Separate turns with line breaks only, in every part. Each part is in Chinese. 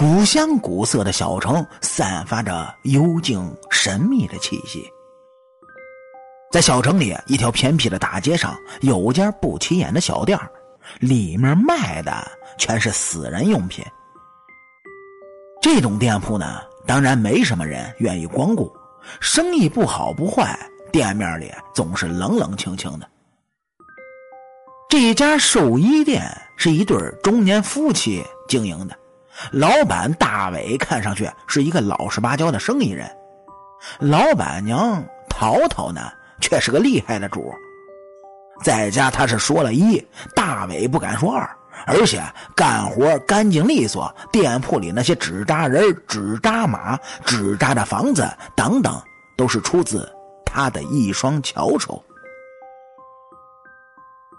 古香古色的小城散发着幽静神秘的气息。在小城里，一条偏僻的大街上有家不起眼的小店里面卖的全是死人用品。这种店铺呢，当然没什么人愿意光顾，生意不好不坏，店面里总是冷冷清清的。这家寿衣店是一对中年夫妻经营的。老板大伟看上去是一个老实巴交的生意人，老板娘淘淘呢却是个厉害的主。在家他是说了一，大伟不敢说二，而且干活干净利索。店铺里那些纸扎人、纸扎马、纸扎的房子等等，都是出自他的一双巧手。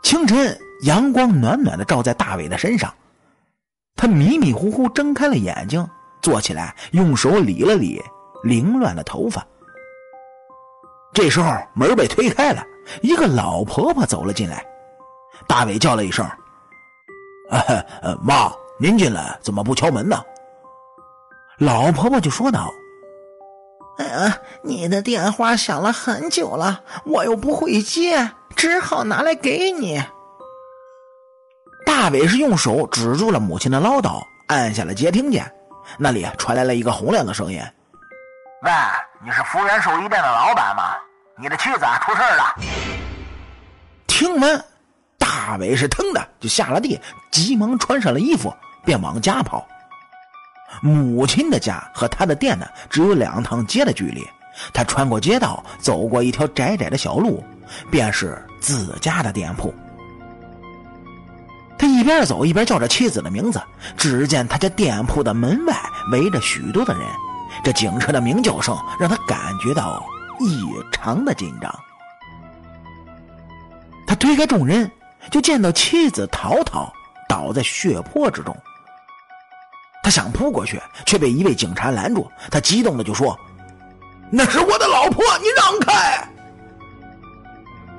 清晨，阳光暖暖的照在大伟的身上。他迷迷糊糊睁开了眼睛，坐起来，用手理了理凌乱的头发。这时候门被推开了，一个老婆婆走了进来。大伟叫了一声：“呃，妈，您进来怎么不敲门呢？”老婆婆就说道：“
呃，你的电话响了很久了，我又不会接，只好拿来给你。”
伟是用手指住了母亲的唠叨，按下了接听键。那里传来了一个洪亮的声音：“
喂，你是福源寿衣店的老板吗？你的妻子出事了。”
听闻，大伟是腾的就下了地，急忙穿上了衣服，便往家跑。母亲的家和他的店呢，只有两趟街的距离。他穿过街道，走过一条窄窄的小路，便是自家的店铺。一边走一边叫着妻子的名字，只见他家店铺的门外围着许多的人，这警车的鸣叫声让他感觉到异常的紧张。他推开众人，就见到妻子淘淘倒在血泊之中。他想扑过去，却被一位警察拦住。他激动的就说：“那是我的老婆，你让开！”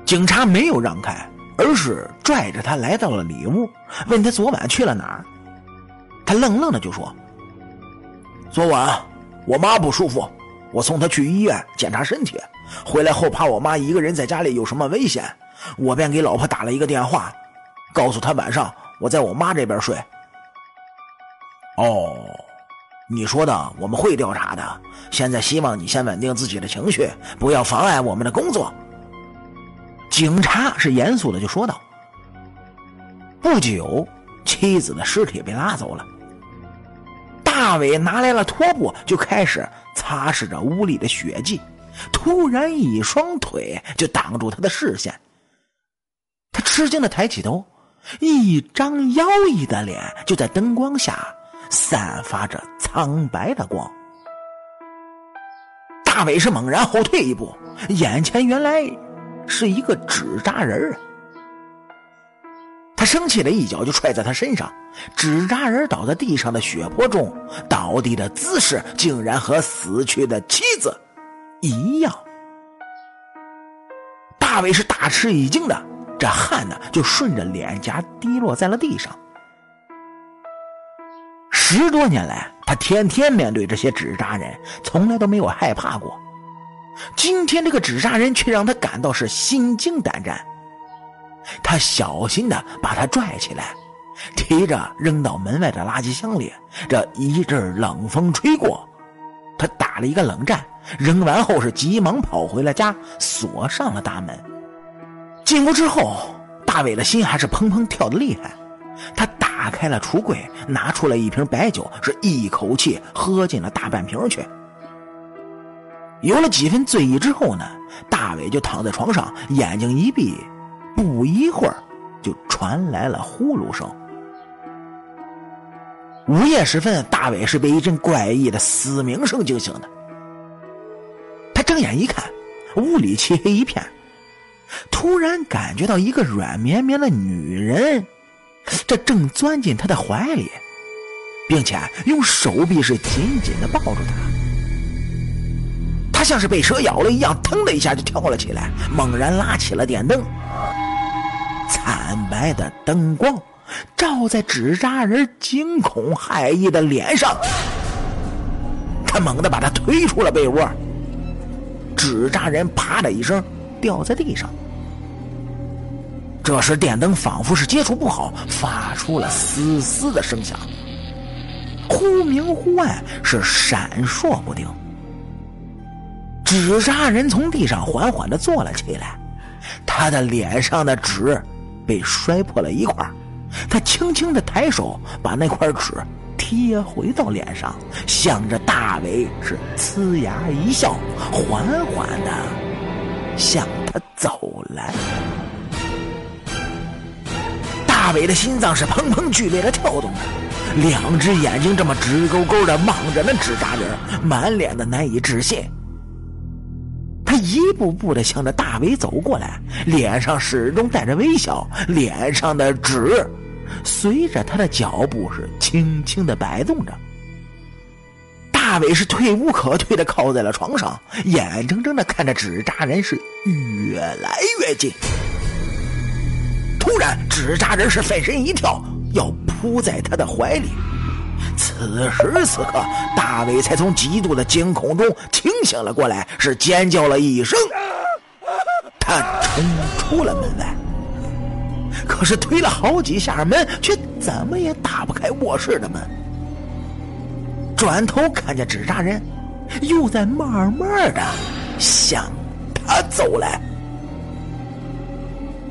警察没有让开。而是拽着他来到了里屋，问他昨晚去了哪儿。他愣愣的就说：“昨晚我妈不舒服，我送她去医院检查身体，回来后怕我妈一个人在家里有什么危险，我便给老婆打了一个电话，告诉她晚上我在我妈这边睡。”哦，你说的我们会调查的，现在希望你先稳定自己的情绪，不要妨碍我们的工作。警察是严肃的就说道：“不久，妻子的尸体被拉走了。大伟拿来了拖布，就开始擦拭着屋里的血迹。突然，一双腿就挡住他的视线。他吃惊的抬起头，一张妖异的脸就在灯光下散发着苍白的光。大伟是猛然后退一步，眼前原来……是一个纸扎人他生气的一脚就踹在他身上，纸扎人倒在地上的血泊中，倒地的姿势竟然和死去的妻子一样。大伟是大吃一惊的，这汗呢就顺着脸颊滴落在了地上。十多年来，他天天面对这些纸扎人，从来都没有害怕过。今天这个纸扎人却让他感到是心惊胆战。他小心的把他拽起来，提着扔到门外的垃圾箱里。这一阵冷风吹过，他打了一个冷战，扔完后是急忙跑回了家，锁上了大门。进屋之后，大伟的心还是砰砰跳的厉害。他打开了橱柜，拿出了一瓶白酒，是一口气喝进了大半瓶去。有了几分醉意之后呢，大伟就躺在床上，眼睛一闭，不一会儿就传来了呼噜声。午夜时分，大伟是被一阵怪异的嘶鸣声惊醒的。他睁眼一看，屋里漆黑一片，突然感觉到一个软绵绵的女人，这正钻进他的怀里，并且用手臂是紧紧的抱住他。他像是被蛇咬了一样，腾的一下就跳了起来，猛然拉起了电灯。惨白的灯光照在纸扎人惊恐骇异的脸上。他猛地把他推出了被窝，纸扎人啪的一声掉在地上。这时电灯仿佛是接触不好，发出了嘶嘶的声响，忽明忽暗，是闪烁不定。纸扎人从地上缓缓的坐了起来，他的脸上的纸被摔破了一块，他轻轻的抬手把那块纸贴回到脸上，向着大伟是呲牙一笑，缓缓的向他走来。大伟的心脏是砰砰剧烈的跳动着，两只眼睛这么直勾勾的望着那纸扎人，满脸的难以置信。他一步步的向着大伟走过来，脸上始终带着微笑，脸上的纸随着他的脚步是轻轻的摆动着。大伟是退无可退的靠在了床上，眼睁睁的看着纸扎人是越来越近。突然，纸扎人是飞身一跳，要扑在他的怀里。此时此刻，大伟才从极度的惊恐中清醒了过来，是尖叫了一声。他冲出了门外，可是推了好几下门，却怎么也打不开卧室的门。转头看见纸扎人，又在慢慢的向他走来。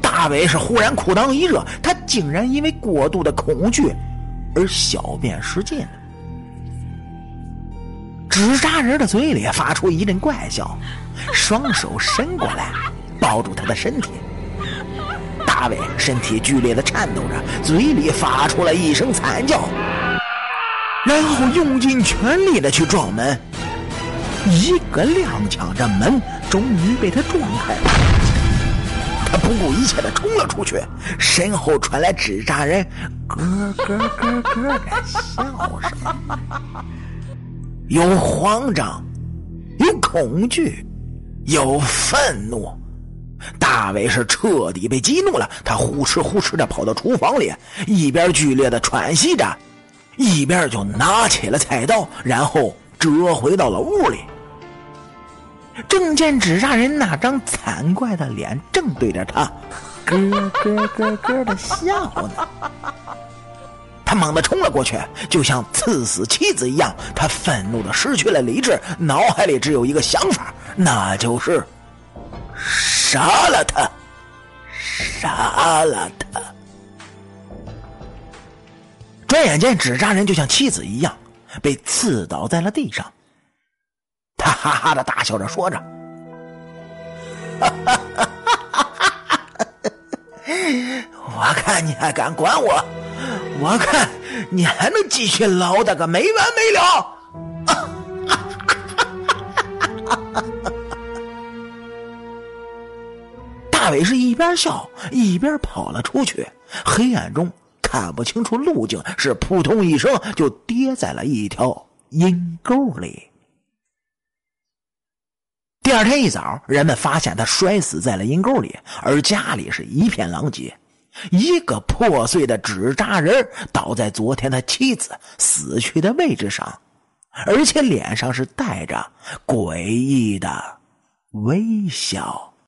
大伟是忽然裤裆一热，他竟然因为过度的恐惧而小便失禁了。纸扎人的嘴里发出一阵怪笑，双手伸过来抱住他的身体。大伟身体剧烈的颤抖着，嘴里发出了一声惨叫，然后用尽全力的去撞门。一个踉跄着，门终于被他撞开了。他不顾一切的冲了出去，身后传来纸扎人咯咯咯咯的笑声，有慌张，有恐惧，有愤怒。大伟是彻底被激怒了，他呼哧呼哧的跑到厨房里，一边剧烈的喘息着，一边就拿起了菜刀，然后折回到了屋里。正见纸扎人那张惨怪的脸正对着他，咯咯咯咯的笑呢。他猛地冲了过去，就像刺死妻子一样。他愤怒的失去了理智，脑海里只有一个想法，那就是杀了他，杀了他。转眼间，纸扎人就像妻子一样，被刺倒在了地上。哈哈的大笑着说着：“我看你还敢管我，我看你还能继续唠叨个没完没了。”大伟是一边笑一边跑了出去，黑暗中看不清楚路径，是扑通一声就跌在了一条阴沟里。第二天一早，人们发现他摔死在了阴沟里，而家里是一片狼藉，一个破碎的纸扎人倒在昨天他妻子死去的位置上，而且脸上是带着诡异的微笑。